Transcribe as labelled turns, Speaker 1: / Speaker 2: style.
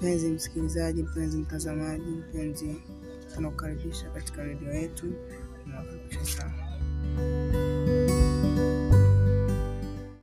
Speaker 1: Mpenzi msikilizaji, mpenzi mtazamaji, mpenzi tunakukaribisha katika redio yetu.